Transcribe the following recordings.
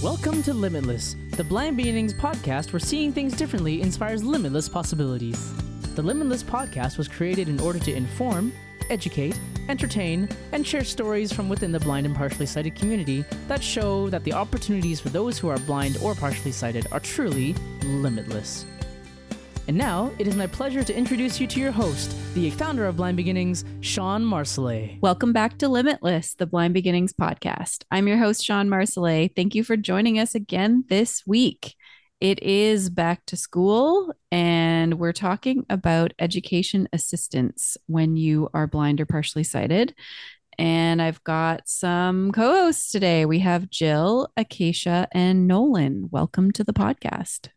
Welcome to Limitless, the Blind Beginnings podcast where seeing things differently inspires limitless possibilities. The Limitless podcast was created in order to inform, educate, entertain, and share stories from within the blind and partially sighted community that show that the opportunities for those who are blind or partially sighted are truly limitless. And now, it is my pleasure to introduce you to your host, the founder of Blind Beginnings, Shawn Marsolais. Welcome back to Limitless, the Blind Beginnings podcast. I'm your host, Shawn Marsolais. Thank you for joining us again this week. It is back to school, and we're talking about education assistance when you are blind or partially sighted. And I've got some co hosts today. We have Jill, Acacia, and Nolan. Welcome to the podcast.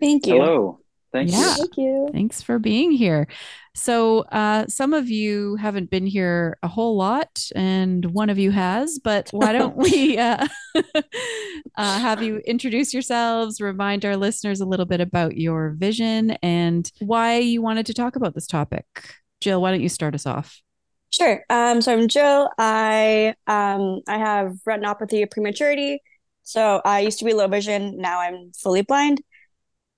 Thank you. Hello. Thank Yeah. you. Thank you. Thanks for being here. So, uh, some of you haven't been here a whole lot, and one of you has, but why don't we uh, uh, have you introduce yourselves, remind our listeners a little bit about your vision and why you wanted to talk about this topic? Jill, why don't you start us off? Sure. Um, so I'm Jill. I um I have retinopathy of prematurity. So I used to be low vision. Now I'm fully blind.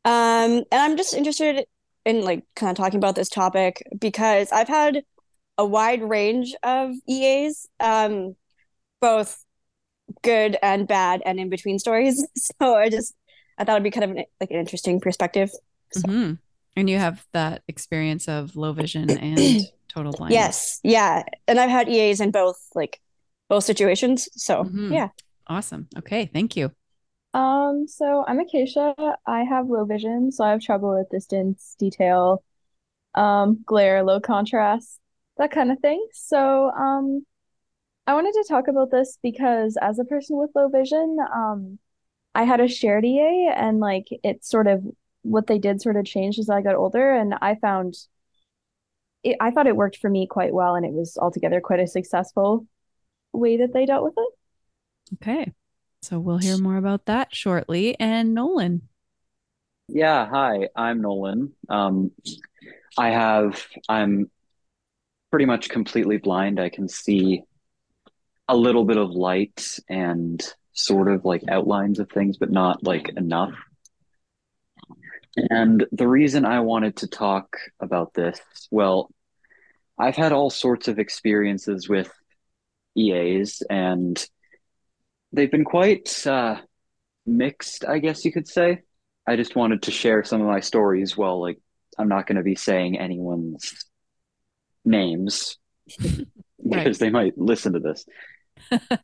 Um, and I'm just interested in like kind of talking about this topic because I've had a wide range of EAs, um, both good and bad and in between stories. So I just I thought it'd be kind of an, like an interesting perspective. So- Mhm. And you have that experience of low vision and total blindness. Yes, yeah, and I've had EAs in both like both situations. So Mhm. yeah, Awesome. Okay. Thank you. Um, so I'm Acacia. I have low vision, so I have trouble with distance, detail, um, glare, low contrast, that kind of thing. So, um, I wanted to talk about this because as a person with low vision, um, I had a shared EA and like it sort of what they did sort of changed as I got older, and I found it, I thought it worked for me quite well, and it was altogether quite a successful way that they dealt with it. Okay. So we'll hear more about that shortly. And Nolan. Yeah, hi, I'm Nolan. Um, I have, I'm pretty much completely blind. I can see a little bit of light and sort of like outlines of things, but not like enough. And the reason I wanted to talk about this, well, I've had all sorts of experiences with EAs, and they've been quite uh, mixed, I guess you could say. I just wanted to share some of my stories. Well, like I'm not going to be saying anyone's names because they might listen to this.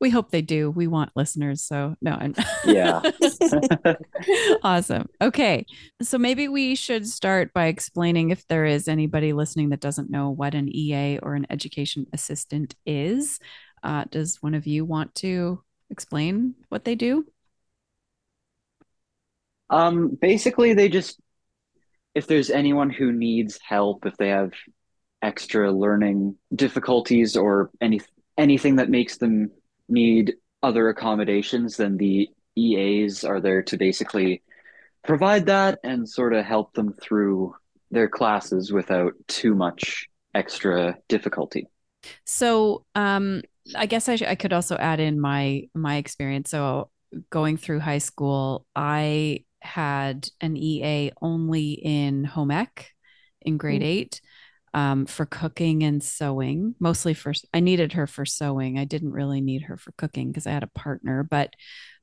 we hope they do. We want listeners. So, no, I'm Yeah. awesome. Okay. So, maybe we should start by explaining if there is anybody listening that doesn't know what an EA or an education assistant is. Uh, does one of you want to explain what they do? Um, basically, they just, if there's anyone who needs help, if they have extra learning difficulties or any anything that makes them need other accommodations, then the EAs are there to basically provide that and sort of help them through their classes without too much extra difficulty. So, um, I guess I, sh- I could also add in my my experience. So, going through high school, I had an EA only in home ec in grade Mm. eight um, for cooking and sewing. Mostly for I needed her for sewing. I didn't really need her for cooking because I had a partner. But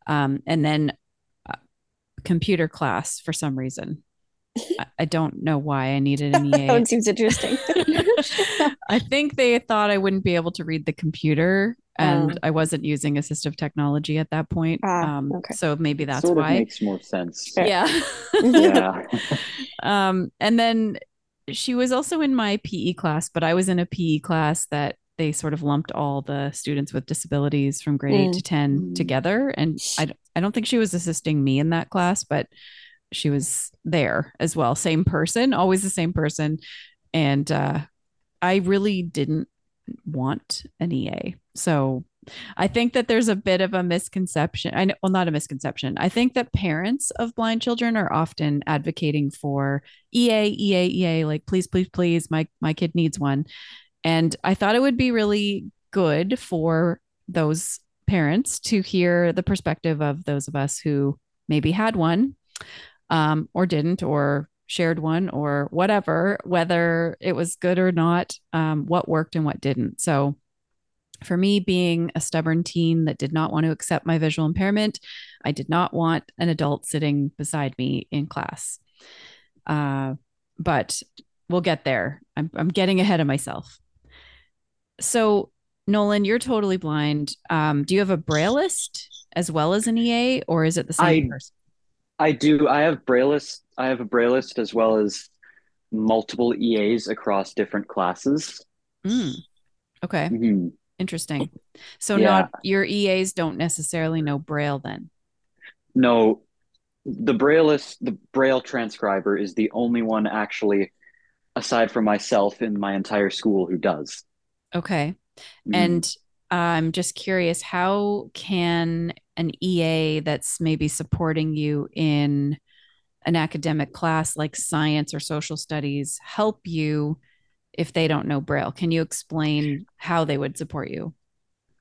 um, and then uh, computer class for some reason. I, I don't know why I needed an that EA. one seems interesting. I think they thought I wouldn't be able to read the computer and Oh. I wasn't using assistive technology at that point. Ah, um, okay. So maybe that's sort of why. makes more sense. Yeah. Yeah. um, and then she was also in my PE class, but I was in a PE class that they sort of lumped all the students with disabilities from grade eight Mm. to 10 Mm. together. And I, I don't think she was assisting me in that class, but she was there as well. Same person, always the same person. And uh, I really didn't want an EA. So I think that there's a bit of a misconception. I know, well, not a misconception. I think that parents of blind children are often advocating for EA, EA, EA, like please, please, please, my my kid needs one. And I thought it would be really good for those parents to hear the perspective of those of us who maybe had one um, or didn't, or shared one, or whatever, whether it was good or not, um, what worked and what didn't. So, for me, being a stubborn teen that did not want to accept my visual impairment, I did not want an adult sitting beside me in class. Uh, but we'll get there. I'm, I'm getting ahead of myself. So, Nolan, you're totally blind. Um, do you have a brailleist as well as an EA, or is it the same I- person? I do. I have brailleist. I have a brailleist as well as multiple EAs across different classes. Mm. Okay, Mhm. interesting. So, Yeah. not your EAs don't necessarily know braille then. No, the brailleist, the braille transcriber is the only one actually, aside from myself in my entire school, who does. Okay. Mhm. And I'm just curious, how can an EA that's maybe supporting you in an academic class like science or social studies help you if they don't know Braille? Can you explain how they would support you?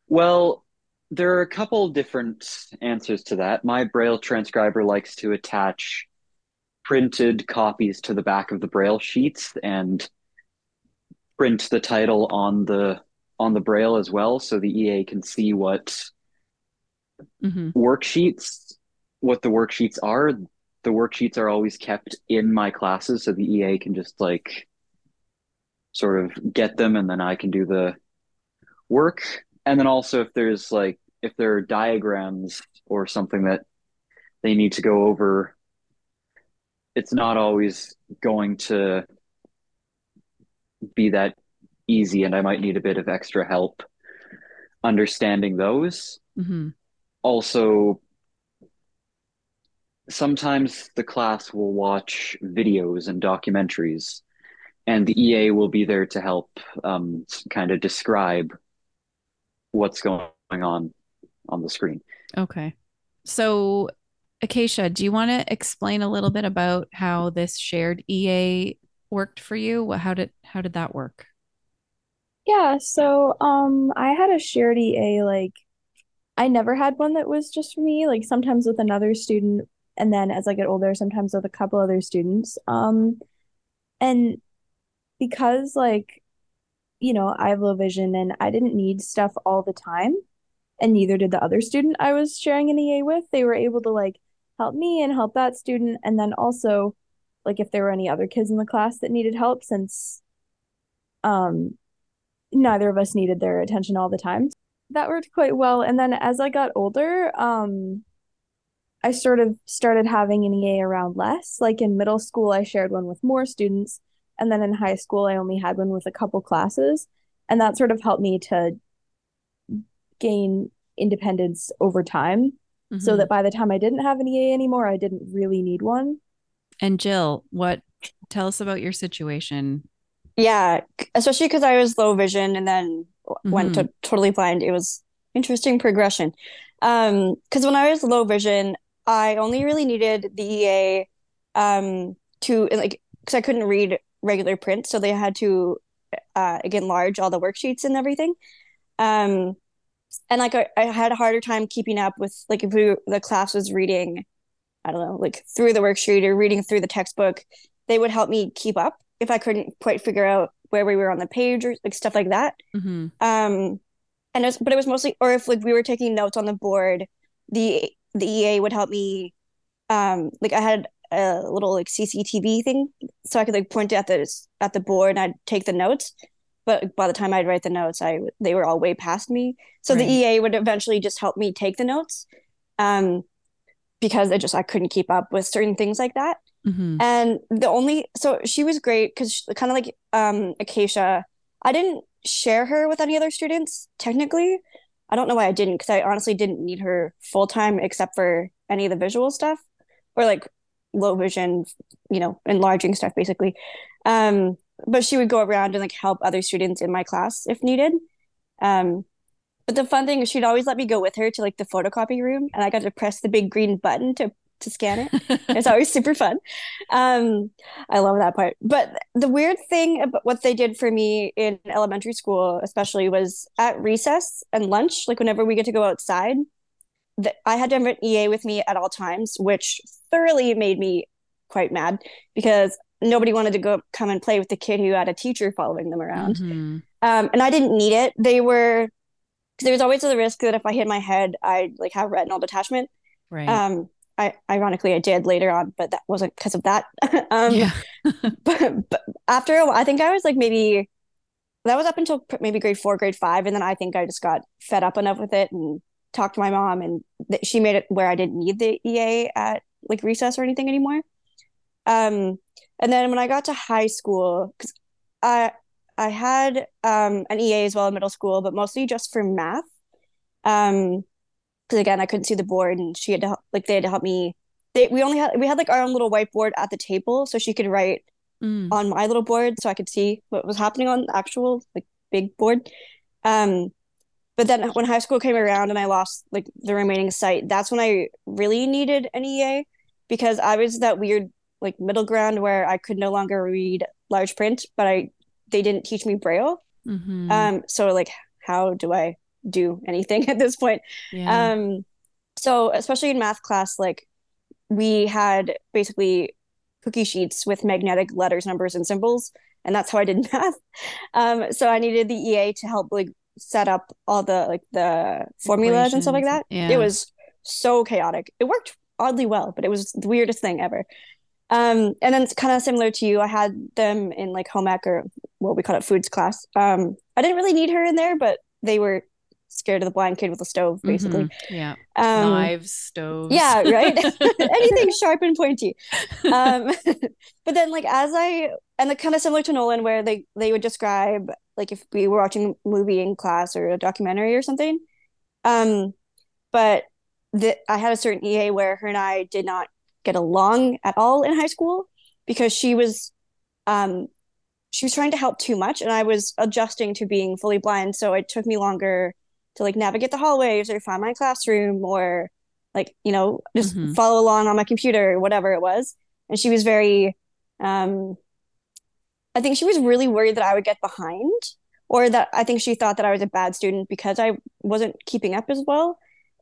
Well, there are a couple different answers to that. My Braille transcriber likes to attach printed copies to the back of the Braille sheets and print the title on the on the Braille as well, so the EA can see what hmm worksheets, what the worksheets are. The worksheets are always kept in my classes, so the EA can just like sort of get them and then I can do the work. And then also if there's like if there are diagrams or something that they need to go over, it's not always going to be that easy and I might need a bit of extra help understanding those. hmm Also, sometimes the class will watch videos and documentaries, and the EA will be there to help um, kind of describe what's going on on the screen. Okay. So, Acacia, do you want to explain a little bit about how this shared EA worked for you? What- How did how did that work? Yeah, so um I had a shared EA like I never had one that was just for me, like sometimes with another student and then as I get older, sometimes with a couple other students. Um and because like you know, I have low vision and I didn't need stuff all the time, and neither did the other student I was sharing an EA with. They were able to like help me and help that student and then also like if there were any other kids in the class that needed help since um neither of us needed their attention all the time. That worked quite well. And then as I got older, um, I sort of started having an EA around less. Like in middle school, I shared one with more students. And then in high school, I only had one with a couple classes. And that sort of helped me to gain independence over time so Mhm. that by the time I didn't have an EA anymore, I didn't really need one. And Jill, what tell us about your situation? Yeah, especially because I was low vision and then w- went to totally blind. It was interesting progression. Um, because when I was low vision, I only really needed the EA um to like because I couldn't read regular print, so they had to uh enlarge all the worksheets and everything. Um, and like I, I had a harder time keeping up with like if we, the class was reading, I don't know, like through the worksheet or reading through the textbook, they would help me keep up if I couldn't quite figure out where we were on the page or like stuff like that. hmm Um, and it was, but it was mostly, or if like we were taking notes on the board, the the EA would help me. Um, like I had a little like CCTV thing, so I could like point at the at the board and I'd take the notes. But by the time I'd write the notes, I they were all way past me. So Right. the EA would eventually just help me take the notes, um, because I just I couldn't keep up with certain things like that. hmm And the only so she was great because kind of like um Acacia, I didn't share her with any other students technically. I don't know why I didn't because I honestly didn't need her full time except for any of the visual stuff or like low vision, you know, enlarging stuff basically. Um, but she would go around and like help other students in my class if needed. Um, but the fun thing is she'd always let me go with her to like the photocopy room and I got to press the big green button to to scan it. it's always super fun. Um, I love that part. But the weird thing about what they did for me in elementary school, especially, was at recess and lunch, like whenever we get to go outside, that I had to have an EA with me at all times, which thoroughly made me quite mad because nobody wanted to go come and play with the kid who had a teacher following them around. Mhm. Um, and I didn't need it. They were because there was always the risk that if I hit my head, I'd like have retinal detachment. Right. Um, I ironically I did later on, but that wasn't because of that. um, yeah. but, but after a while, I think I was like maybe that was up until maybe grade four, grade five, and then I think I just got fed up enough with it and talked to my mom, and th- she made it where I didn't need the EA at like recess or anything anymore. Um, and then when I got to high school, because I I had um an EA as well in middle school, but mostly just for math. Um, because again, I couldn't see the board, and she had to help, like they had to help me. They we only had we had like our own little whiteboard at the table, so she could write Mm. on my little board so I could see what was happening on the actual like big board. Um, but then when high school came around and I lost like the remaining sight, that's when I really needed an EA because I was that weird like middle ground where I could no longer read large print, but I they didn't teach me braille. Mhm. Um, so like how do I do anything at this point? yeah. Um, so especially in math class, like we had basically cookie sheets with magnetic letters, numbers, and symbols, and that's how I did math. Um, so I needed the EA to help like set up all the like the formulas and stuff like that. Yeah. It was so chaotic. It worked oddly well, but it was the weirdest thing ever. Um, and then it's kind of similar to you. I had them in like home ec or what we call it foods class. Um, I didn't really need her in there, but they were scared of the blind kid with a stove, basically. Mhm. Yeah. Um, Knives, stoves. yeah, right. Anything sharp and pointy. Um, but then, like as I and the kind of similar to Nolan, where they they would describe like if we were watching a movie in class or a documentary or something. Um, but the, I had a certain EA where her and I did not get along at all in high school because she was, um, she was trying to help too much, and I was adjusting to being fully blind, so it took me longer to like navigate the hallways or find my classroom or like you know just Mhm. follow along on my computer or whatever it was. And she was very um i think she was really worried that i would get behind or that i think she thought that i was a bad student because i wasn't keeping up as well.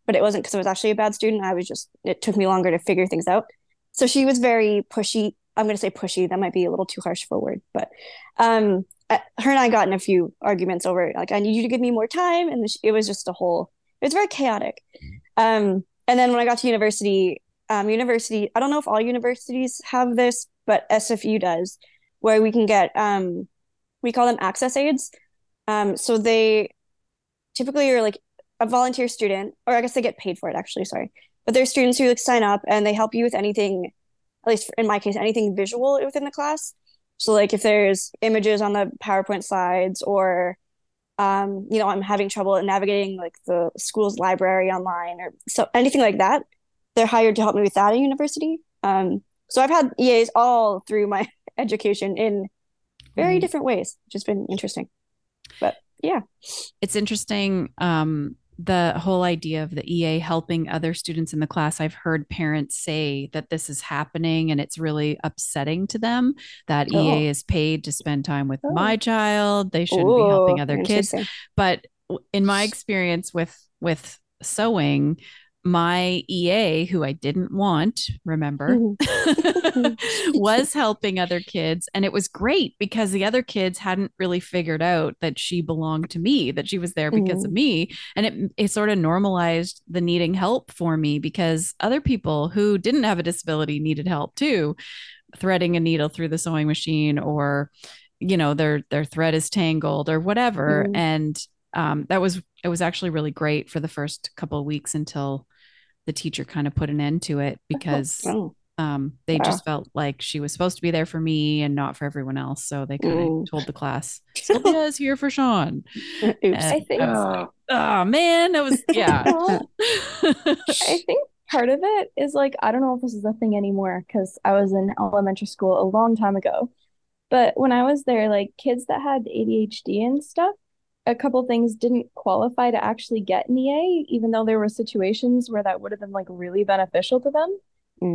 But it wasn't because i was actually a bad student. I was just it took me longer to figure things out. So she was very pushy. I'm going to say pushy. That might be a little too harsh for a word but um her and i got in a few arguments over like i need you to give me more time and it was just a whole it was very chaotic. Um and then when i got to university um university i don't know if all universities have this but sfu does where we can get um we call them access aids. Um so they typically are like a volunteer student or i guess they get paid for it actually sorry. But they're students who like sign up and they help you with anything at least in my case anything visual within the class so like if there's images on the powerpoint slides or um you know i'm having trouble navigating like the school's library online or so anything like that they're hired to help me with that at university. Um so i've had eas all through my education in very Right. different ways which has been interesting. But yeah. It's interesting um the whole idea of the EA helping other students in the class. I've heard parents say that this is happening and it's really upsetting to them that Oh. EA is paid to spend time with Oh. my child. They shouldn't be helping other kids. But in my experience with with sewing, my EA, who I didn't want, remember, was helping other kids. And it was great because the other kids hadn't really figured out that she belonged to me, that she was there because of Mhm. me. And it, it sort of normalized the needing help for me because other people who didn't have a disability needed help too, threading a needle through the sewing machine or you know their their thread is tangled or whatever Mhm. and um, that was it was actually really great for the first couple of weeks until the teacher kind of put an end to it because Oh, um, they Wow. just felt like she was supposed to be there for me and not for everyone else. So they kind of Mm. told the class, Sylvia's here for Shawn. oops. And I think- I like, oh man, that was yeah. I think part of it is like I don't know if this is a thing anymore because I was in elementary school a long time ago. But when I was there, like kids that had ADHD and stuff, a couple things didn't qualify to actually get an EA, even though there were situations where that would have been like really beneficial to them.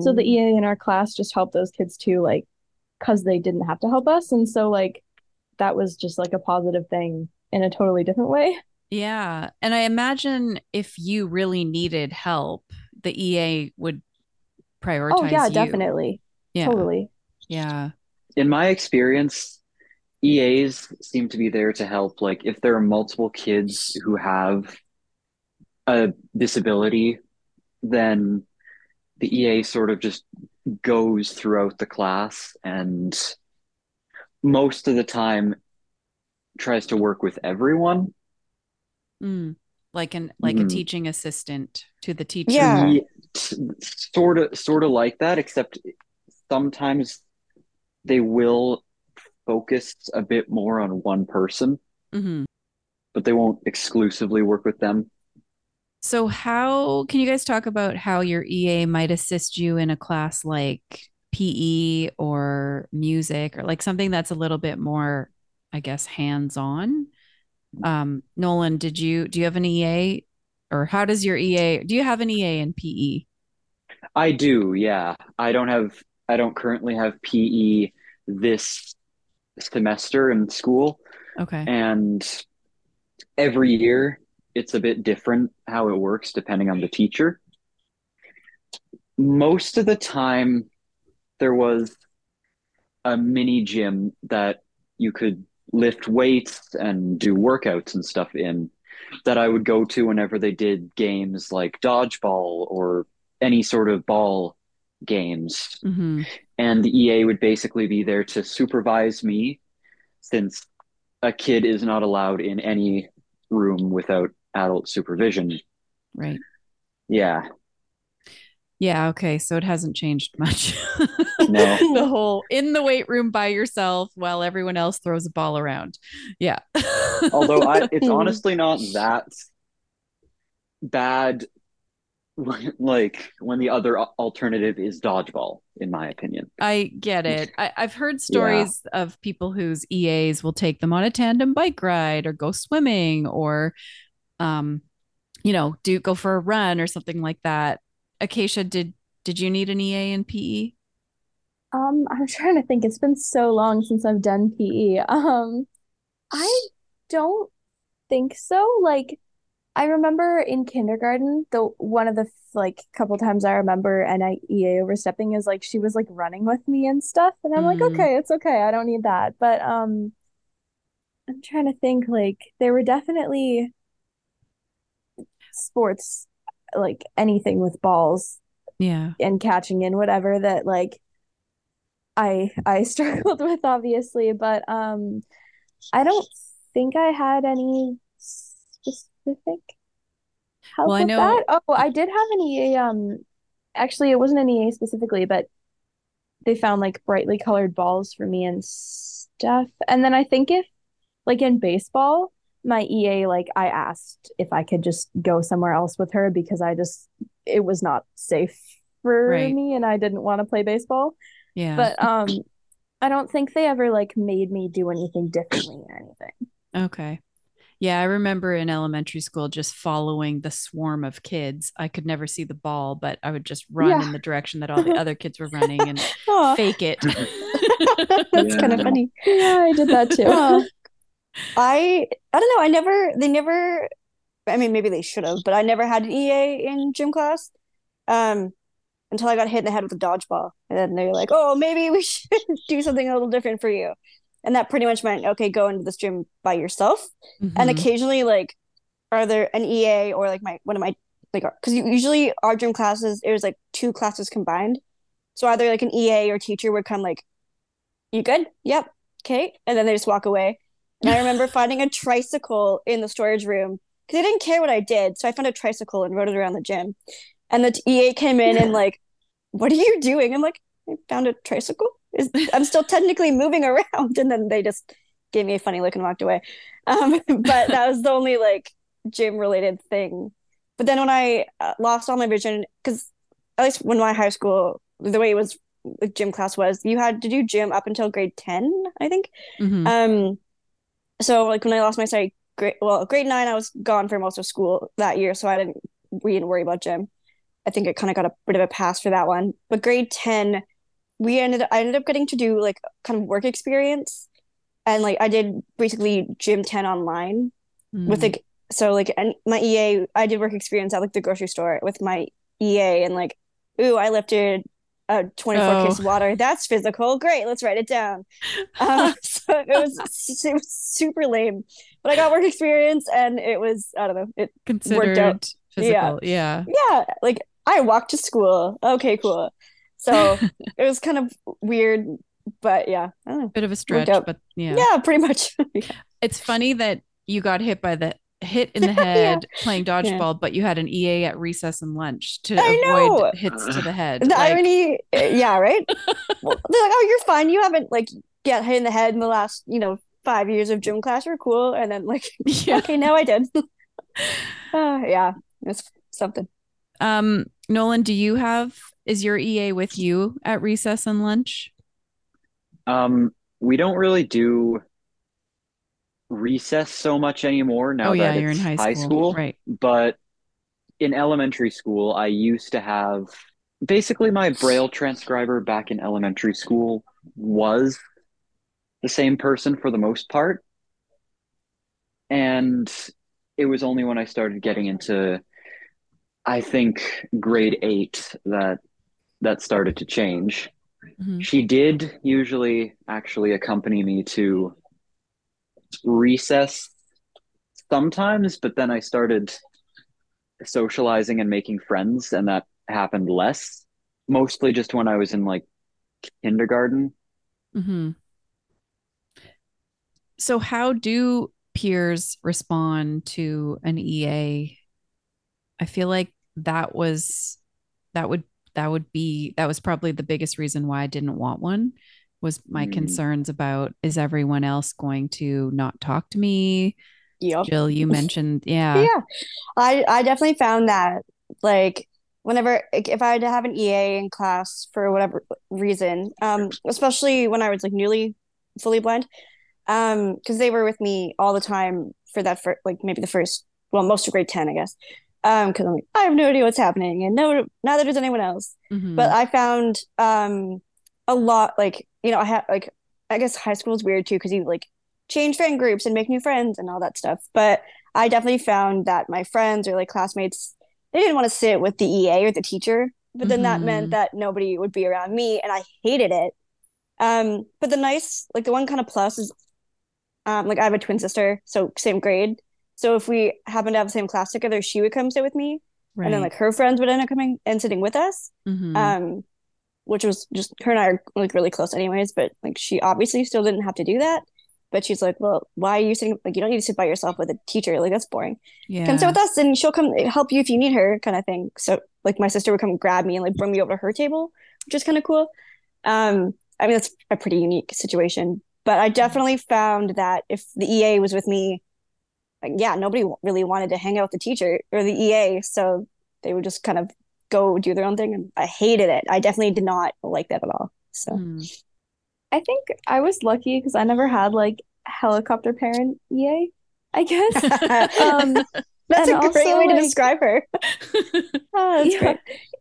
So the Mm. EA in our class just helped those kids too, like, because they didn't have to help us. And so, like, that was just like a positive thing in a totally different way. Yeah. And I imagine if you really needed help, the EA would prioritize Oh, yeah, you. definitely. Yeah. Totally. Yeah. In my experience, EAs seem to be there to help. Like if there are multiple kids who have a disability, then the EA sort of just goes throughout the class and most of the time tries to work with everyone. Mm. Like an like a Mhm. teaching assistant to the teacher. Yeah. Ye- sort of sort of like that, except sometimes they will focus a bit more on one person, mm-hmm. but they won't exclusively work with them. So how can you guys talk about how your EA might assist you in a class like PE or music or like something that's a little bit more, I guess, hands-on? Um, Nolan, did you do you have an EA or how does your EA do you have an EA in PE? I do, yeah. I don't have I don't currently have PE this semester in school, Okay. and every year it's a bit different how it works depending on the teacher. Most of the time, there was a mini gym that you could lift weights and do workouts and stuff in that I would go to whenever they did games like dodgeball or any sort of ball games. hmm And the EA would basically be there to supervise me since a kid is not allowed in any room without adult supervision. Right. Yeah. Yeah, okay. So it hasn't changed much. No. the whole in the weight room by yourself while everyone else throws a ball around. Yeah. Although I, it's honestly not that bad like when the other alternative is dodgeball in my opinion. I get it. I, I've heard stories of people whose EAs will take them on a tandem bike ride or go swimming or, um, you know, do go for a run or something like that. Acacia, did did you need an EA in PE? Um, I'm trying to think. It's been so long since I've done PE. Um, I don't think so. Like, I remember in kindergarten, the one of the like couple times I remember an EA overstepping is like she was like running with me and stuff, and I'm like, Mm. okay, it's okay. I don't need that. But um, I'm trying to think. Like, there were definitely sports, like anything with balls Yeah. and catching and whatever that like I I struggled with obviously, but um I don't think I had any specific help Well, I know- that. Oh, I did have an EA um actually it wasn't an EA specifically, but they found like brightly colored balls for me and stuff. And then I think if like in baseball, my EA like I asked if I could just go somewhere else with her because I just it was not safe for Right. me and I didn't want to play baseball. Yeah. But um I don't think they ever like made me do anything differently or anything. Okay. Yeah, I remember in elementary school just following the swarm of kids. I could never see the ball, but I would just run Yeah. in the direction that all the other kids were running and Aw, fake it. that's kind of funny. Yeah, I did that too. Aw. I I don't know. I never they never I mean maybe they should have, but I never had an EA in gym class. Um until I got hit in the head with a dodgeball. And then they're like, "Oh, maybe we should do something a little different for you." And that pretty much meant, okay, go into the gym by yourself. And Mhm. occasionally like are there an EA or like my one of my like because usually our gym classes it was like two classes combined. So either like an EA or teacher would come like, "You good? Yep. Okay." And then they just walk away. And I remember finding a tricycle in the storage room because they didn't care what I did. So I found a tricycle and rode it around the gym. And the EA came in and like, "What are you doing?" I'm like, "I found a tricycle. I'm still technically moving around." And then they just gave me a funny look and walked away. Um, but that was the only like gym related thing. But then when I uh, lost all my vision, because at least when my high school, the way it was, the gym class was, you had to do gym up until grade 10, I think. Mhm. Um, so like when I lost my sight, grade well, grade nine, I was gone for most of school that year, so I didn't we didn't worry about gym. I think it kind of got a bit of a pass for that one. But grade 10, we ended I ended up getting to do like kind of work experience. And like I did basically gym 10 online with Mm. like so like and my EA I did work experience at like the grocery store with my EA and like ooh I lifted a 24 case Oh. of water that's physical great let's write it down uh, so it was it was super lame but I got work experience and it was I don't know it considered out. physical. Yeah. yeah like I walked to school okay cool so it was kind of weird but yeah I don't know. Bit of a stretch, but yeah. yeah pretty much It's funny that you got hit by the hit in the head playing dodgeball, but you had an EA at recess and lunch to I know. avoid hits to the head. The Like, irony, uh, yeah, right? Well, they're like, oh, you're fine. You haven't like get hit in the head in the last, you know, five years of gym class. You're cool. And then like, Yeah. okay, now I did. uh, yeah, it's something. Um, Nolan, do you have is your EA with you at recess and lunch? Um, we don't really do recess so much anymore now oh yeah, that you're in high school. school. Right. But in elementary school, I used to have basically my Braille transcriber back in elementary school was the same person for the most part. And it was only when I started getting into, I think, grade eight that that started to change. Mhm. She did usually actually accompany me to recess sometimes, but then I started socializing and making friends, and that happened less. Mostly just when I was in like kindergarten. Mm-hmm. So how do peers respond to an EA? I feel like that was that would that would be that was probably the biggest reason why I didn't want one was my Mm. concerns about is everyone else going to not talk to me? Jill, you mentioned, yeah. Yeah, I I definitely found that like whenever if I had to have an EA in class for whatever reason, um, especially when I was like newly fully blind, um, because they were with me all the time for that for like maybe the first well most of grade 10 I guess, um, because I'm like I have no idea what's happening and no neither does anyone else. Mhm. But I found um a lot like you know I had like I guess high school is weird too because you like change friend groups and make new friends and all that stuff. But I definitely found that my friends or like classmates they didn't want to sit with the EA or the teacher, but then that Mhm. meant that nobody would be around me and I hated it. Um, but the nice like the one kind of plus is um like I have a twin sister, so same grade. So if we happened to have the same class together, she would come sit with me, and then like her friends would end up coming and sitting with us. Mhm. um which was just her and I are like really close anyways but like she obviously still didn't have to do that. But she's like well why are you sitting like you don't need to sit by yourself with a teacher. Like that's boring. Yeah. come sit with us and she'll come help you if you need her kind of thing. So like my sister would come grab me and like bring me over to her table which is kind of cool. Um I mean that's a pretty unique situation. But I definitely found that if the EA was with me yeah nobody really wanted to hang out with the teacher or the EA so they would just kind of go do their own thing and I hated it. I definitely did not like that at all. So Mhm. I think I was lucky because I never had like helicopter parent EA, I guess. Um, that's and a great also, way to like- describe her. Oh, that's yeah, great.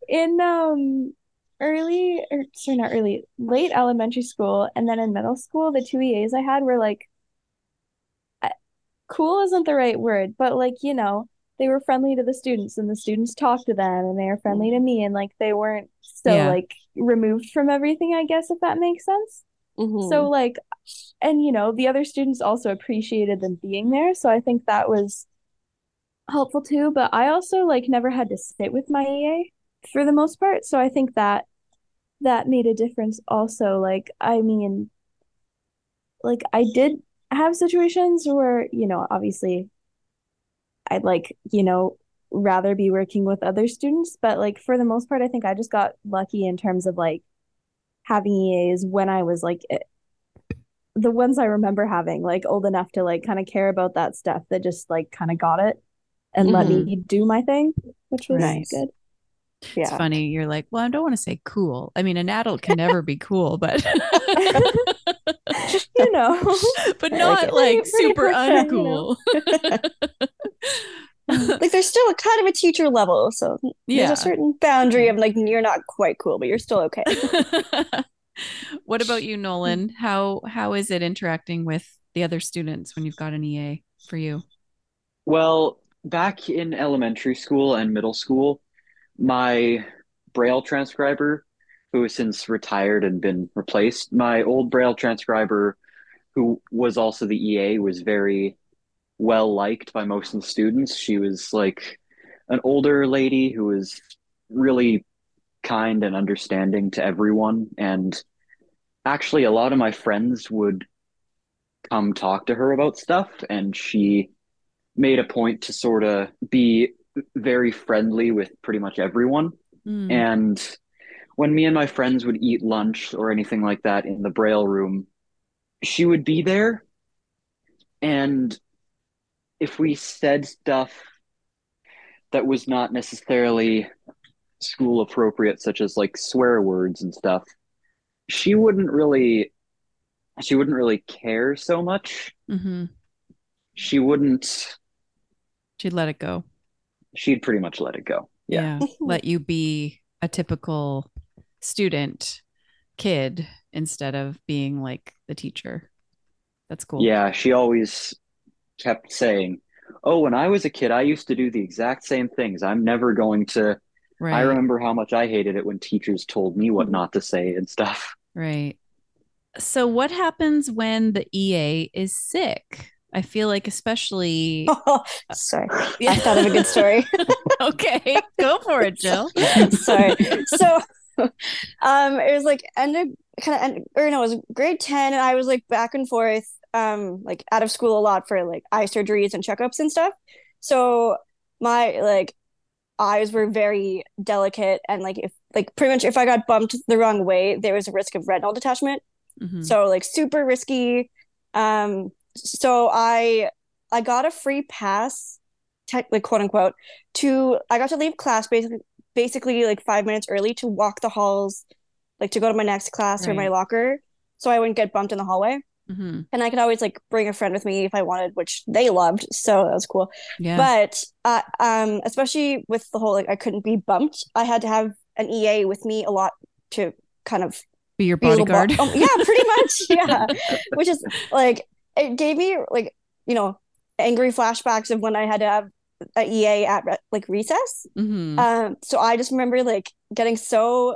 in um early or sorry, not early, late elementary school and then in middle school, the two EAs I had were like I- cool isn't the right word, but like, you know, they were friendly to the students and the students talked to them and they were friendly to me and like they weren't so Yeah. like removed from everything, I guess, if that makes sense. Mhm. So like and you know, the other students also appreciated them being there, so I think that was helpful too, but I also like never had to sit with my EA for the most part, so I think that that made a difference also. Like I mean like I did have situations where, you know, obviously I'd like, you know, rather be working with other students, but like for the most part I think I just got lucky in terms of like having EAs when I was like eh, the ones I remember having like old enough to like kind of care about that stuff that just like kind of got it and let me do my thing, which was Nice. good. It's funny. You're like, well, I don't want to say cool. I mean, an adult can never be cool, but you know. but not like like Pretty- pretty super much, you know. uncool. like there's still a kind of a teacher level, so Yeah. there's a certain boundary of like you're not quite cool, but you're still okay. what about you, Nolan? Mm. How how is it interacting with the other students when you've got an EA for you? Well, back in elementary school and middle school, my Braille transcriber, who has since retired and been replaced, my old Braille transcriber, who was also the EA, was very well liked by most of the students. She was like an older lady who was really kind and understanding to everyone. And actually, a lot of my friends would come talk to her about stuff, and she made a point to sort of be very friendly with pretty much everyone. Mm. And when me and my friends would eat lunch or anything like that in the Braille room, she would be there. And if we said stuff that was not necessarily school appropriate, such as like swear words and stuff, she wouldn't really she wouldn't really care so much. hmm She wouldn't She'd let it go. She'd pretty much let it go. Yeah. yeah mm-hmm. let you be a typical student kid instead of being like the teacher that's cool Yeah, she always kept saying, "Oh, when I was a kid, I used to do the exact same things. I'm never going to." right I remember how much I hated it when teachers told me what mm-hmm. not to say and stuff. right so what happens when the ea is sick i feel like especially Sorry, yeah. I thought of a good story. okay go for it jill Sorry. So, um, it was like end of kind of end, or no, it was grade 10, and I was like back and forth, um, like out of school a lot for like eye surgeries and checkups and stuff. So my like eyes were very delicate, and like if like pretty much if I got bumped the wrong way, there was a risk of retinal detachment. Mhm. So like super risky. Um, so I I got a free pass, tech, like quote unquote, to I got to leave class basically basically like five minutes early to walk the halls, like to go to my next class or my locker, so I wouldn't get bumped in the hallway. Mhm. And I could always like bring a friend with me if I wanted, which they loved, so that was cool. yeah But uh, um, especially with the whole like I couldn't be bumped, I had to have an EA with me a lot to kind of be your be bodyguard bo- oh, yeah, pretty much. Yeah. Which is like it gave me like, you know, angry flashbacks of when I had to have a EA at re- like recess. Mhm. Um, so I just remember like getting so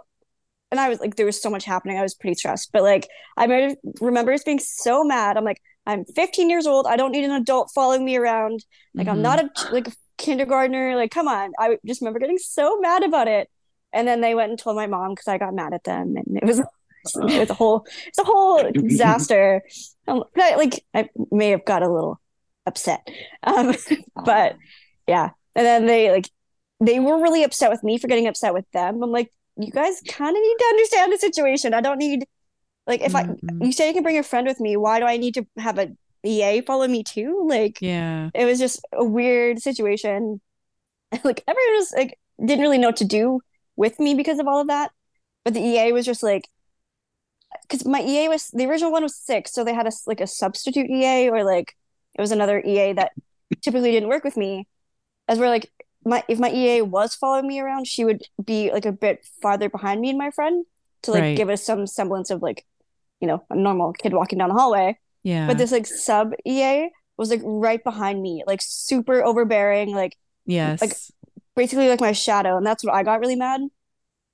and I was like there was so much happening. I was pretty stressed. But like I remember just being so mad. I'm like, I'm 15 years old. I don't need an adult following me around. Like I'm Mhm. not a like a kindergartner. Like, come on. I just remember getting so mad about it. And then they went and told my mom because I got mad at them, and it was it was a whole it's a whole disaster. Um, I- like I may have got a little upset, um, but yeah. And then they like they were really upset with me for getting upset with them. I'm like, you guys kind of need to understand the situation. I don't need like if I Mhm. you say you can bring a friend with me, why do I need to have a EA follow me too? Like yeah it was just a weird situation. Like everyone was like didn't really know what to do with me because of all of that. But the EA was just like because my EA was the original one was six, so they had a like a substitute EA or like it was another EA that typically didn't work with me. As we're like my if my EA was following me around, she would be like a bit farther behind me and my friend to like Right. give us some semblance of like, you know, a normal kid walking down the hallway. yeah But this like sub EA was like right behind me, like super overbearing, like yes like- basically like my shadow, and that's what I got really mad.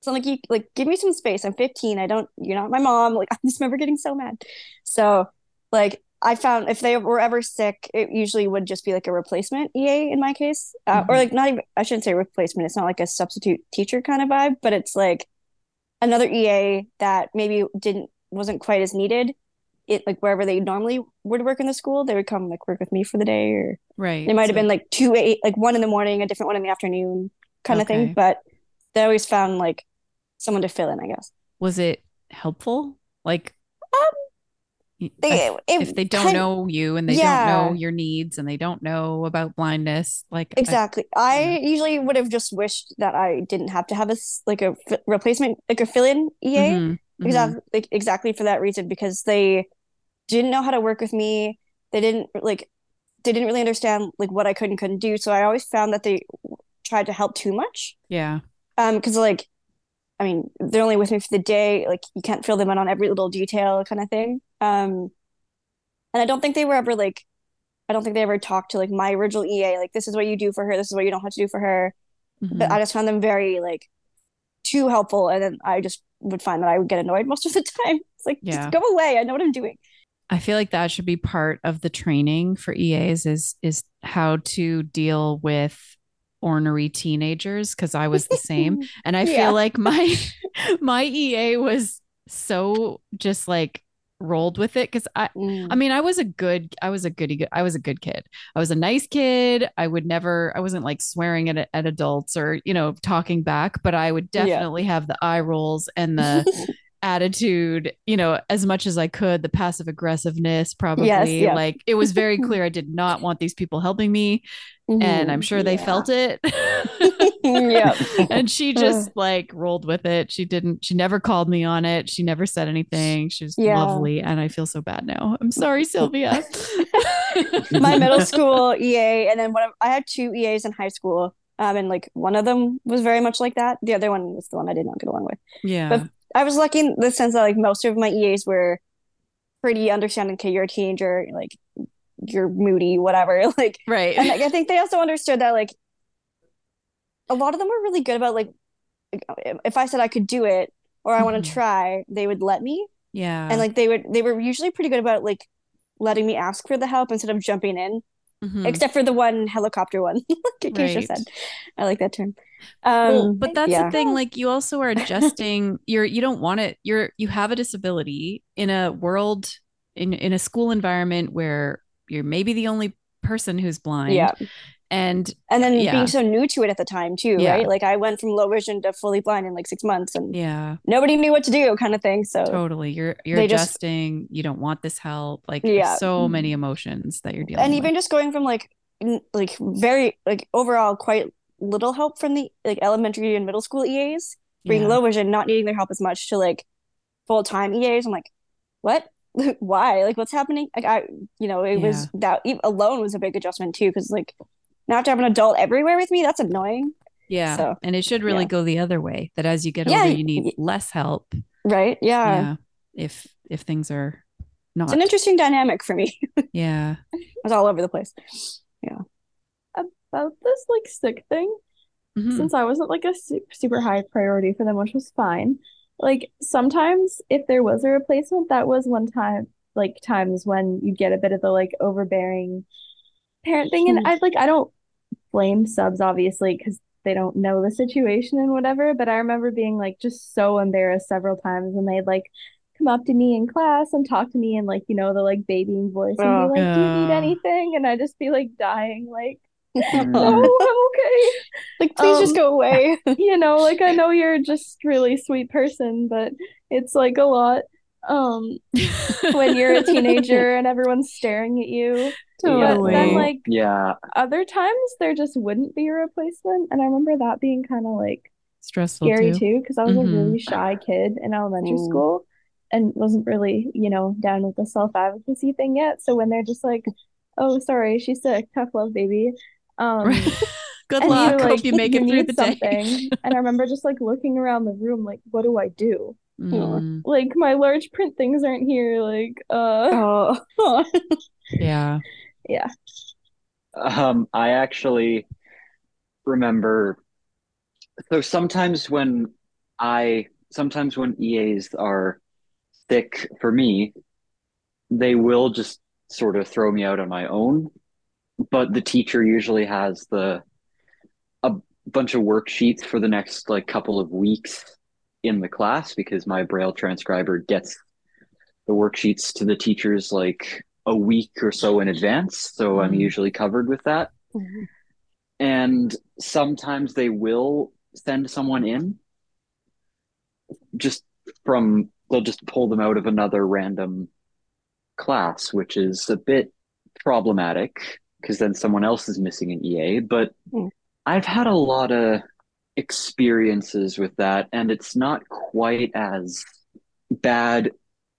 So I'm like, you like give me some space. I'm 15. I don't. You're not my mom. Like I just remember getting so mad. So like I found if they were ever sick, it usually would just be like a replacement EA in my case, uh, or Mhm. like not even. I shouldn't say replacement. It's not like a substitute teacher kind of vibe, but it's like another EA that maybe didn't wasn't quite as needed. It like wherever they normally would work in the school, they would come like work with me for the day, or right they might have so- been like two eight, like one in the morning, a different one in the afternoon, kind of thing. But they always found like someone to fill in, I guess. was it helpful like um They, it if they don't know you and they Yeah. don't know your needs and they don't know about blindness like Exactly. I usually would have just wished that I didn't have to have a like a f- replacement, like a fill-in EA. Mhm, mhm. Exactly, like exactly for that reason because they didn't know how to work with me. They didn't like they didn't really understand like what I could and couldn't do. So I always found that they tried to help too much. Yeah. Um, because like, I mean, they're only with me for the day. Like, you can't fill them in on every little detail, kind of thing. Um, and I don't think they were ever like, I don't think they ever talked to like my original EA. Like, this is what you do for her. This is what you don't have to do for her. Mhm. But I just found them very like too helpful, and then I just would find that I would get annoyed most of the time. It's like, Yeah. just go away. I know what I'm doing. I feel like that should be part of the training for EAs is is how to deal with ornery teenagers because I was the same and I Yeah. feel like my my EA was so just like rolled with it cuz I Mm. I mean I was a good I was a goody good I was a good kid. I was a nice kid. I would never I wasn't like swearing at at adults or you know talking back, but I would Yeah. definitely have the eye rolls and the attitude, you know, as much as I could, the passive aggressiveness, probably. yeah. Like it was very clear I did not want these people helping me. And I'm Mhm. sure they Yeah. felt it. Yeah. and she just like rolled with it. She didn't, she never called me on it. She never said anything. She was Yeah. lovely. And I feel so bad now. I'm sorry, Sylvia. my middle school EA, and then one of I had two EAs in high school. Um, and like one of them was very much like that. The other one was the one I did not get along with. yeah. But I was lucky in the sense that like most of my EAs were pretty understanding. Okay, you're a teenager, like you're moody, whatever. Like, right. and like, I think they also understood that like a lot of them were really good about like if I said I could do it or I want to try, they would let me. yeah. And like they would, they were usually pretty good about like letting me ask for the help instead of jumping in. Mhm. except for the one helicopter one like Right. said I like that term um well, but that's yeah. the thing. Like you also are adjusting. You're you don't want it. You're you have a disability in a world in in a school environment where you're maybe the only person who's blind. yeah And and then Yeah. being so new to it at the time too Yeah. right like I went from low vision to fully blind in like six months and yeah, nobody knew what to do kind of thing so totally. You're you're They just- adjusting. you don't want this help. Like Yeah. so many emotions that you're dealing and with. even just going from like like very like overall quite little help from the like elementary and middle school EAs being Yeah. low vision not needing their help as much to like full-time EAs I'm like what why like what's happening like I you know it was that alone was a big adjustment too because like now I have to have an adult everywhere with me that's annoying Yeah. So, and it should really yeah. go the other way. That as you get Yeah, older, you need less help. right yeah, yeah. If if things are not. it's an interesting dynamic for me yeah. it's all over the place About this like sick thing, Mhm. since I wasn't like a super, super high priority for them, which was fine. Like sometimes if there was a replacement, that was one time like times when you'd get a bit of the like overbearing parent thing. And Hmm. I like I don't blame subs obviously because they don't know the situation and whatever, but I remember being like just so embarrassed several times when they'd like come up to me in class and talk to me in like, you know, the like babying voice and Oh. be like, Do you need anything? And I'd just be like dying, like, Mm. No, I'm okay. like please just Um, go away you know, like I know you're just really sweet person, but it's like a lot um when you're a teenager and everyone's staring at you. But then Totally. like Yeah, other times there just wouldn't be a replacement and I remember that being kind of like Stressful scary too. too because I was Mhm. a really shy kid in elementary Mm. school and wasn't really, you know, down with the self-advocacy thing yet. So when they're just like, "Oh, sorry, she's sick. Tough love, baby." Um Good luck. you like Hope you make it through need the day. And I remember just like looking around the room, like, what do I do? Mm, Like my large print things aren't here. Like, uh, oh yeah. yeah. Um, I actually remember. So sometimes when I, sometimes when EAs are sick for me, they will just sort of throw me out on my own. But the teacher usually has the a bunch of worksheets for the next like couple of weeks in the class because my Braille transcriber gets the worksheets to the teachers like a week or so in advance. So I'm Mhm. usually covered with that. And sometimes they will send someone in just from, they'll just pull them out of another random class, which is a bit problematic because then someone else is missing an EA. But Mm. I've had a lot of experiences with that, and it's not quite as bad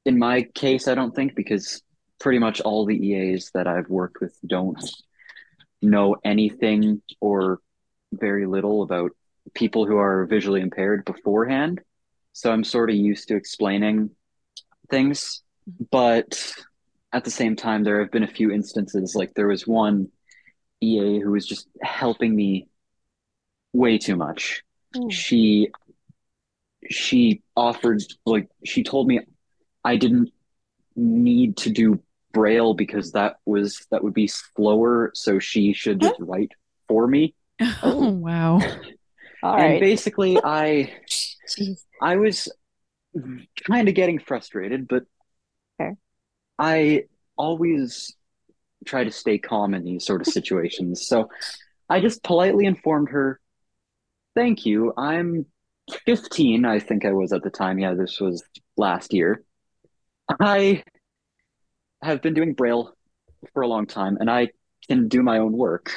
in my case, I don't think, because pretty much all the EAs that I've worked with don't know anything or very little about people who are visually impaired beforehand. So I'm sort of used to explaining things. But at the same time, there have been a few instances, like there was one EA who was just helping me way too much. Mm. She she offered like she told me I didn't need to do braille because that was that would be slower so she should just write for me Oh, wow. All and right. basically i Jeez. i was kind of getting frustrated but Fair. I always try to stay calm in these sort of situations. So i just politely informed her thank you. I'm 15 i think i was at the time. Yeah this was last year. I have been doing braille for a long time and i can do my own work.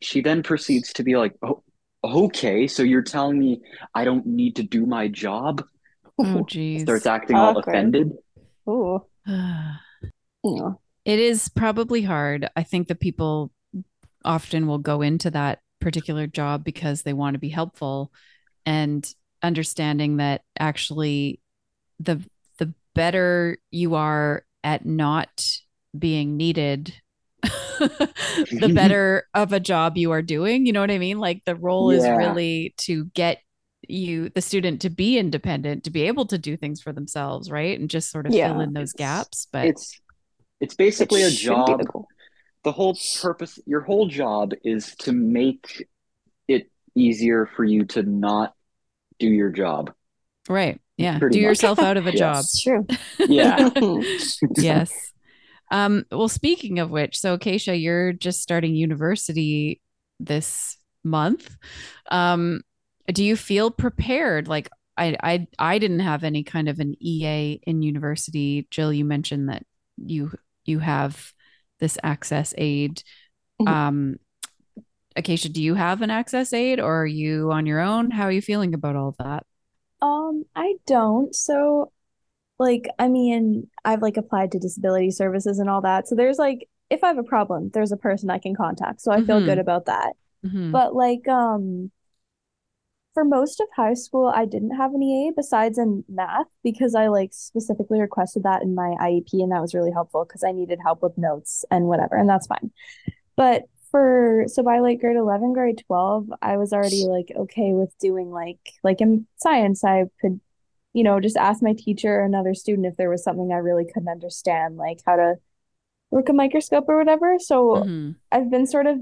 She then proceeds to be like oh okay so you're telling me i don't need to do my job? Hmm. Oh, geez. starts acting all offended Ooh. it Yeah. is probably hard. I think that people often will go into that particular job because they want to be helpful and understanding that actually the the better you are at not being needed the better of a job you are doing you know what i mean like the role is really to get you the student to be independent to be able to do things for themselves right and just sort of fill in those gaps but it's it's basically It a job the goal. the whole purpose your whole job is to make it easier for you to not do your job right yeah Pretty do much. yourself out of a Yes. job It's true. yeah yes. Um, well, speaking of which, so Acacia, you're just starting university this month. Um, do you feel prepared? Like I, I, I didn't have any kind of an EA in university. Jill, you mentioned that you you have this access aid. Mhm. Um, Acacia, do you have an access aid or are you on your own? How are you feeling about all of that? Um, I don't. So, like, I mean, I've like applied to disability services and all that. So there's like, if I have a problem, there's a person I can contact. So I feel Mhm. good about that. Mhm. But like, um, for most of high school, I didn't have an EA besides in math because I like specifically requested that in my IEP, and that was really helpful because I needed help with notes and whatever, and that's fine. But for so by like grade 11, grade 12, I was already like okay with doing like like in science, I could, you know, just ask my teacher or another student if there was something I really couldn't understand, like how to work a microscope or whatever. So Mhm. I've been sort of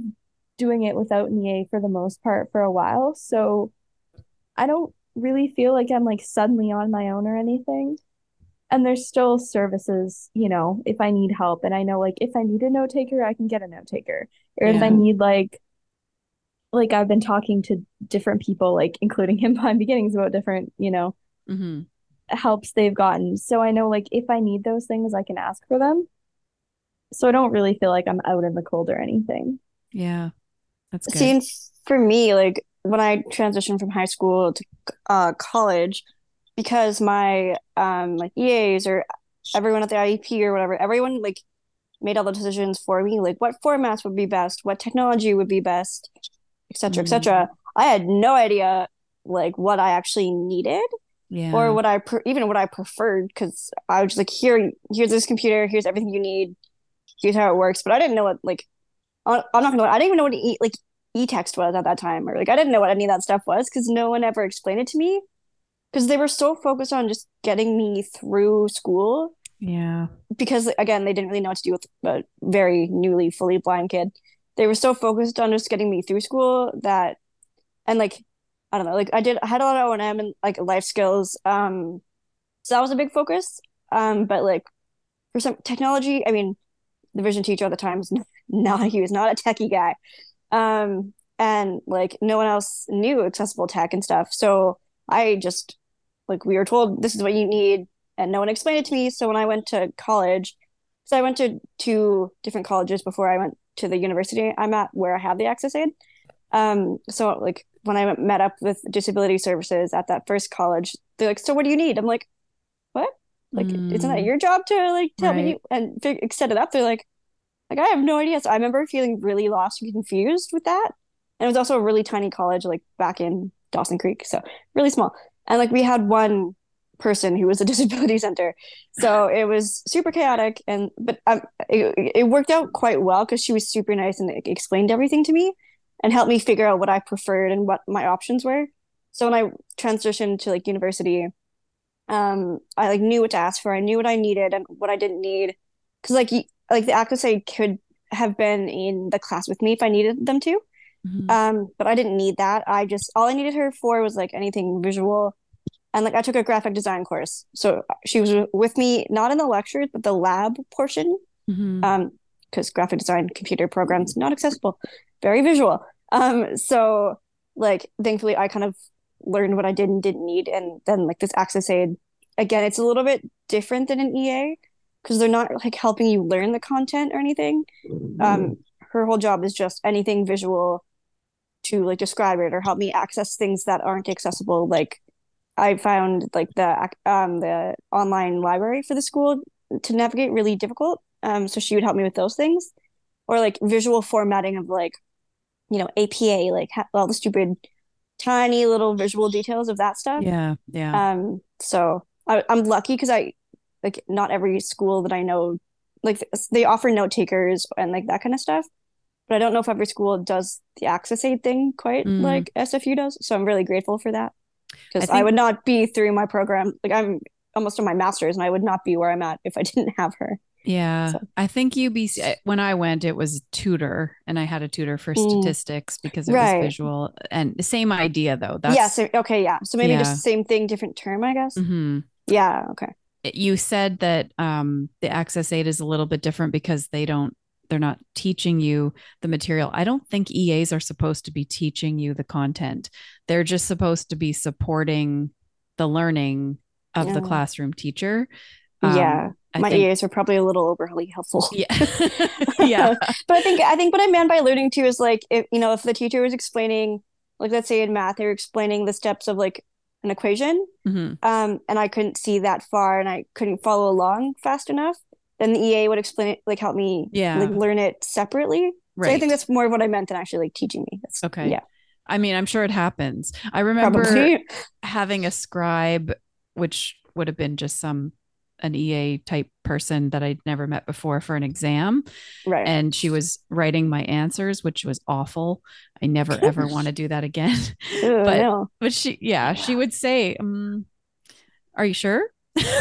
doing it without an EA for the most part for a while. So I don't really feel like I'm like suddenly on my own or anything. And there's still services, you know, if I need help. And I know like if I need a note taker, I can get a note taker. Or if I need like like I've been talking to different people, like including him Blind Beginnings about different, you know, Mhm. helps they've gotten. So I know like if I need those things, I can ask for them. So I don't really feel like I'm out in the cold or anything. Yeah. That's good. Seems for me, like when I transitioned from high school to uh, college, because my um like EAs or everyone at the IEP or whatever, everyone like made all the decisions for me, like what formats would be best, what technology would be best, et cetera, et cetera. I had no idea like what I actually needed yeah. or what I pre- even what I preferred because I was just like, here, here's this computer, here's everything you need, here's how it works. But I didn't know what like, I'm not gonna, lie, I didn't even know what to eat like e-text was at that time, or like I didn't know what any of that stuff was because no one ever explained it to me. Because they were so focused on just getting me through school. Yeah. because again they didn't really know what to do with a very newly fully blind kid. They were so focused on just getting me through school that and like i don't know like i did i had a lot of o&m and like life skills um so that was a big focus. Um but like for some technology i mean the vision teacher at the time was not he was not a techie guy um and like no one else knew accessible tech and stuff so i just like we were told this is what you need and no one explained it to me. So when I went to college, so I went to two different colleges before I went to the university I'm at where I have the access aid. Um, so like when I met up with disability services at that first college, they're like, "So what do you need?" I'm like, "What?" Like, isn't Mm. that your job to like tell me and fig- set it up? They're like, like I have no idea. So I remember feeling really lost and confused with that. And it was also a really tiny college, like back in Dawson Creek, so really small. And like we had one person who was a disability center, so it was super chaotic. And but um, it, it worked out quite well because she was super nice and like, explained everything to me and helped me figure out what I preferred and what my options were. So when I transitioned to like university, um, I like knew what to ask for. I knew what I needed and what I didn't need. Because like like the access aid could have been in the class with me if I needed them to. Mhm. Um, but I didn't need that. I just all I needed her for was like anything visual. And like I took a graphic design course. So she was with me not in the lectures, but the lab portion. Mhm. Um, because graphic design computer programs not accessible, very visual. Um, so like thankfully I kind of learned what I did and didn't need. And then like this access aid, again, it's a little bit different than an EA because they're not like helping you learn the content or anything. Um, her whole job is just anything visual to like describe it or help me access things that aren't accessible. Like I found like the um the online library for the school to navigate really difficult. Um, so she would help me with those things, or like visual formatting of like, you know, APA, like ha- all the stupid, tiny little visual details of that stuff. yeah, yeah. Um, so I, I'm lucky because I like not every school that I know like they offer note takers and like that kind of stuff, but I don't know if every school does the access aid thing quite Mm. like SFU does. So I'm really grateful for that because I I, would not be through my program. Like I'm almost on my master's and I would not be where I'm at if I didn't have her. Yeah, So- I think UBC when I went, it was tutor, and I had a tutor for Mm. statistics because it Right. was visual. And the same idea though. That's yeah. So okay. Yeah. So maybe Yeah. just same thing, different term, I guess. Mhm. Yeah. Okay. You said that um, the access aid is a little bit different because they don't. They're not teaching you the material. I don't think EAs are supposed to be teaching you the content. They're just supposed to be supporting the learning of the classroom teacher. Um, yeah. I My think- EAs were probably a little overly helpful. Yeah. yeah. but I think I think what I meant by alluding to is like if you know if the teacher was explaining like let's say in math they're explaining the steps of like an equation Mhm. um and I couldn't see that far and I couldn't follow along fast enough then the EA would explain it like help me Yeah. like learn it separately so I think that's more of what I meant than actually like teaching me that's Okay. yeah I mean, I'm sure it happens. I remember probably having a scribe, which would have been just some an EA type person that I'd never met before for an exam. right And she was writing my answers, which was awful. I never ever want to do that again. Ugh, but- no. But she, yeah, she would say, um, Are you sure?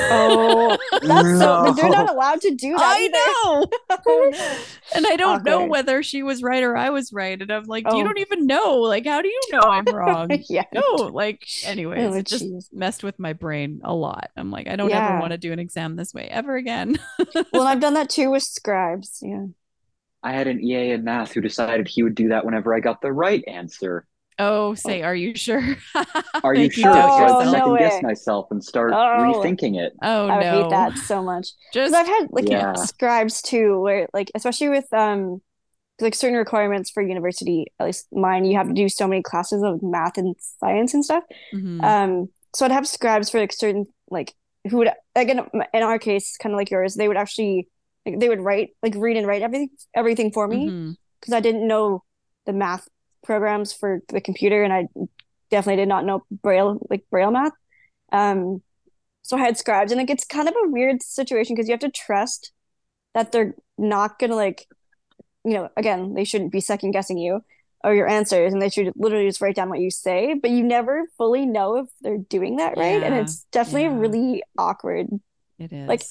Oh that's so they're not allowed to do that I either. know. Oh, no. And I don't know whether she was right or I was right. And I'm like, You Oh. don't even know. Like, how do you know I'm wrong? yeah no, like, anyways, Oh, it just jeez. messed with my brain a lot. I'm like, I don't Yeah. ever want to do an exam this way ever again. well I've done that too with scribes yeah I had an EA in math who decided he would do that whenever I got the right answer. Oh, say, are you sure? Are you sure? Oh, so I yourself. no second guess myself and start Oh. rethinking it. Oh I would no. hate that so much. Just I've had like Yeah. scribes too, where like especially with um like certain requirements for university, at least mine, you have to do so many classes of math and science and stuff. Mhm. Um, so I'd have scribes for like certain like who would again in our case, kind of like yours, they would actually like they would write like read and write everything everything for me because I didn't know the math programs for the computer and I definitely did not know braille like braille math. Um so I had scribes and like it's kind of a weird situation because you have to trust that they're not gonna like you know again they shouldn't be second guessing you or your answers and they should literally just write down what you say but you never fully know if they're doing that right and it's definitely yeah. really awkward It is. like,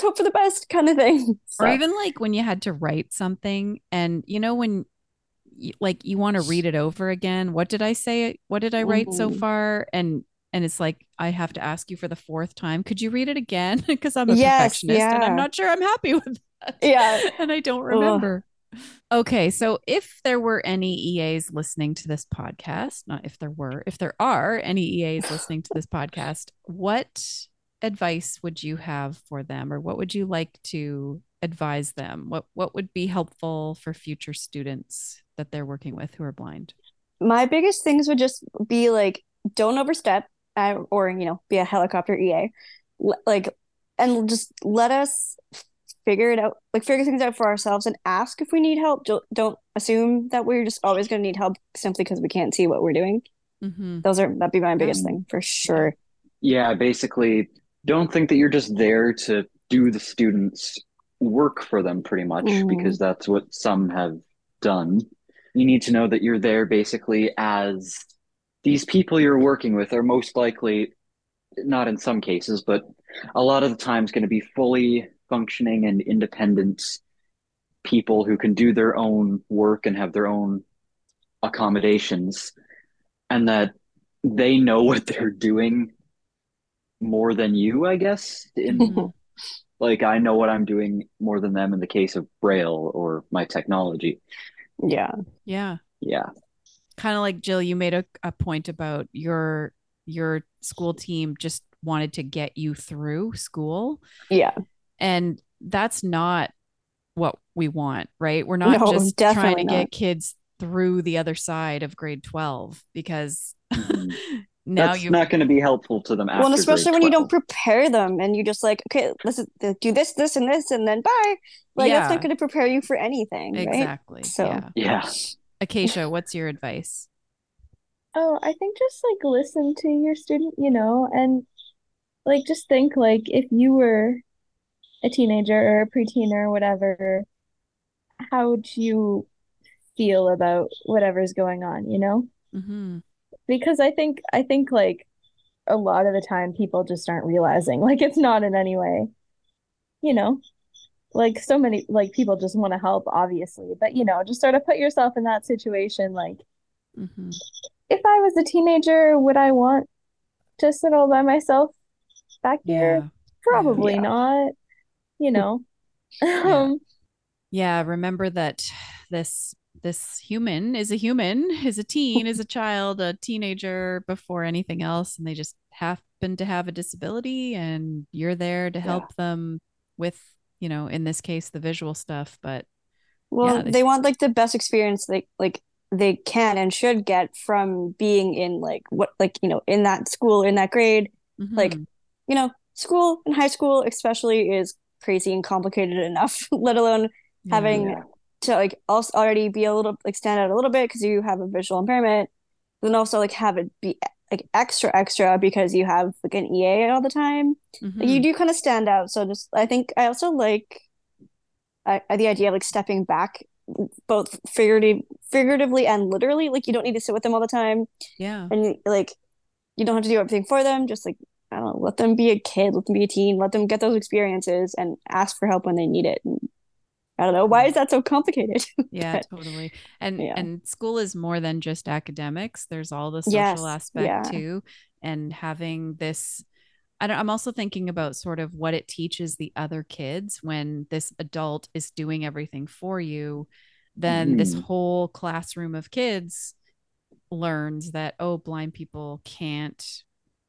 hope for the best kind of thing or even like when you had to write something and you know when like you want to read it over again. What did i say? What did i write so Mhm. far? And and it's like i have to ask you for the fourth time could you read it again? Because i'm a Yes, perfectionist and i'm not sure i'm happy with that. Yeah. and i don't remember. Okay so if there were any eas listening to this podcast not if there were if there are any eas listening to this podcast what advice would you have for them? Or what would you like to advise them what what would be helpful for future students that they're working with who are blind my biggest things would just be like don't overstep or you know be a helicopter EA like and just let us figure it out, like figure things out for ourselves and ask if we need help. Don't, don't assume that we're just always going to need help simply because we can't see what we're doing. mm-hmm. Those are that'd be my biggest Mm. thing for sure. Yeah, basically, don't think that you're just there to do the students' work for them, pretty much, Mhm. because that's what some have done. You need to know that you're there basically as these people you're working with are most likely, not in some cases, but a lot of the times going to be fully functioning and independent people who can do their own work and have their own accommodations, and that they know what they're doing more than you, I guess. In. like I know what I'm doing more than them in the case of Braille or my technology. Yeah. Yeah. Yeah. Kind of like Jill, you made a, a point about your your school team just wanted to get you through school. Yeah. And that's not what we want, right? We're not No, just trying to definitely get kids through the other side of grade 12 because Mhm. now That's you not going to be helpful to them Well, especially grade when you don't prepare them and you just like, okay, let's do this, this, and this, and then bye. Like that's not going to prepare you for anything, right? exactly. So- yeah. Yeah. Acacia, what's your advice? Oh, I think just like listen to your student, you know, and like just think like if you were a teenager or a preteen or whatever, how would you feel about whatever's going on, you know? hmm Because I think I think like a lot of the time people just aren't realizing like it's not in any way, you know, like so many like people just want to help, obviously, but you know, just sort of put yourself in that situation like mm-hmm. if I was a teenager, would I want to sit all by myself back here? Probably Yeah. not, you know. Um, Yeah, remember that this this human is a human, is a teen, is a child, a teenager before anything else, and they just happen to have a disability, and you're there to help them with, you know, in this case, the visual stuff. But Well, Yeah, they- they want like the best experience they like they can and should get from being in like what like you know in that school in that grade. Like, mhm, You know, school in high school especially is crazy and complicated enough, let alone having Yeah. To like also already be a little like stand out a little bit because you have a visual impairment, then also like have it be like extra extra because you have like an EA all the time. Like, you Mhm. do kind of stand out. So just I think I also like I, I- the idea of like stepping back both figurative figuratively and literally. Like you don't need to sit with them all the time yeah. and like you don't have to do everything for them. Just like I don't know, let them be a kid, let them be a teen, let them get those experiences and ask for help when they need it. And I don't know, why is that so complicated? Yeah, But- totally. And Yeah. and school is more than just academics. There's all the social Yes, aspect yeah. too. And having this I don't, I'm also thinking about sort of what it teaches the other kids when this adult is doing everything for you. Then this Mhm. whole classroom of kids learns that, oh, blind people can't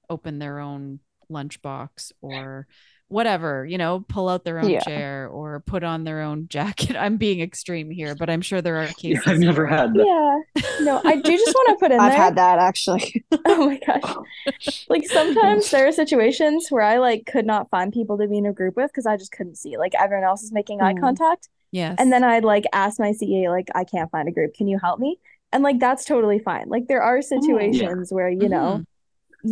open their own lunchbox or whatever, you know, pull out their own Yeah. chair or put on their own jacket. I'm being extreme here, but I'm sure there are Yeah, cases. I've never had that. yeah. No, I do just want to put in I've there. had that actually. Oh my gosh. Like sometimes there are situations where I like could not find people to be in a group with because I just couldn't see. Like everyone else is making eye Mhm. contact. Yes. And then I'd like ask my CA, like, I can't find a group. Can you help me? And like that's totally fine. Like there are situations where, you know,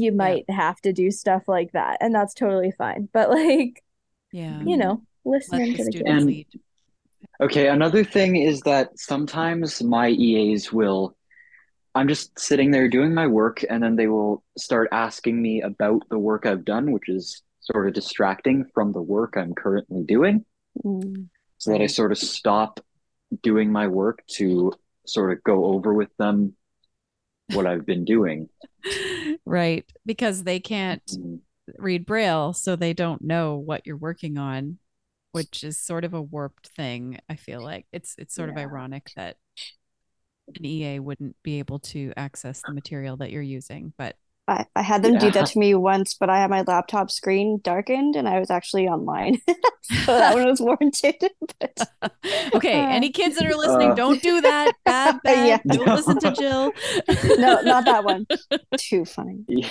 you might have to do stuff like that. And that's totally fine. But like, yeah. you know, Let listening the to the student kids. Lead. Okay, another thing is that sometimes my EAs will, I'm just sitting there doing my work, and then they will start asking me about the work I've done, which is sort of distracting from the work I'm currently doing, Mm. so that I sort of stop doing my work to sort of go over with them what I've been doing. right. Because they can't Mm. read Braille, so they don't know what you're working on, which is sort of a warped thing. I feel like it's it's sort of ironic that an EA wouldn't be able to access the material that you're using. But I, I had them do that to me once, but I had my laptop screen darkened and I was actually online. so that one was warranted. But okay, Uh, any kids that are listening, Uh. don't do that. Bad, bad. Yeah. Don't listen to Jill. no, not that one. Too funny. Yeah.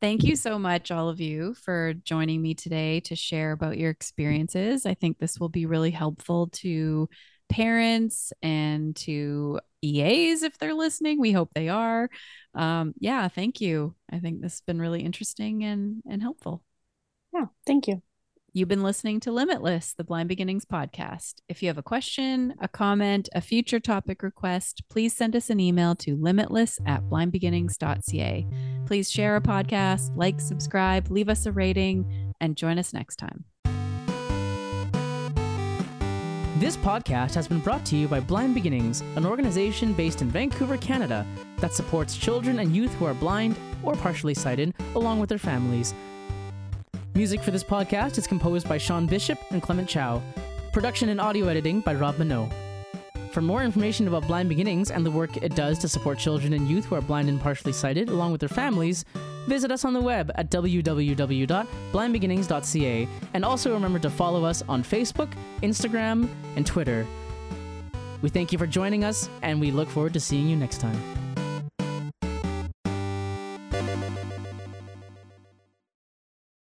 thank you so much, all of you, for joining me today to share about your experiences. I think this will be really helpful to parents and to EAs if they're listening. We hope they are. Um, yeah, thank you. I think this has been really interesting and and helpful. Yeah, thank you. You've been listening to Limitless, the Blind Beginnings podcast. If you have a question, a comment, a future topic request, please send us an email to limitless at blindbeginnings.ca. Please share a podcast, like, subscribe, leave us a rating, and join us next time. This podcast has been brought to you by Blind Beginnings, an organization based in Vancouver, Canada, that supports children and youth who are blind or partially sighted, along with their families. Music for this podcast is composed by Sean Bishop and Clement Chow. Production and audio editing by Rob Minot. For more information about Blind Beginnings and the work it does to support children and youth who are blind and partially sighted, along with their families, visit us on the web at www.blindbeginnings.ca and also remember to follow us on Facebook, Instagram, and Twitter. We thank you for joining us, and we look forward to seeing you next time.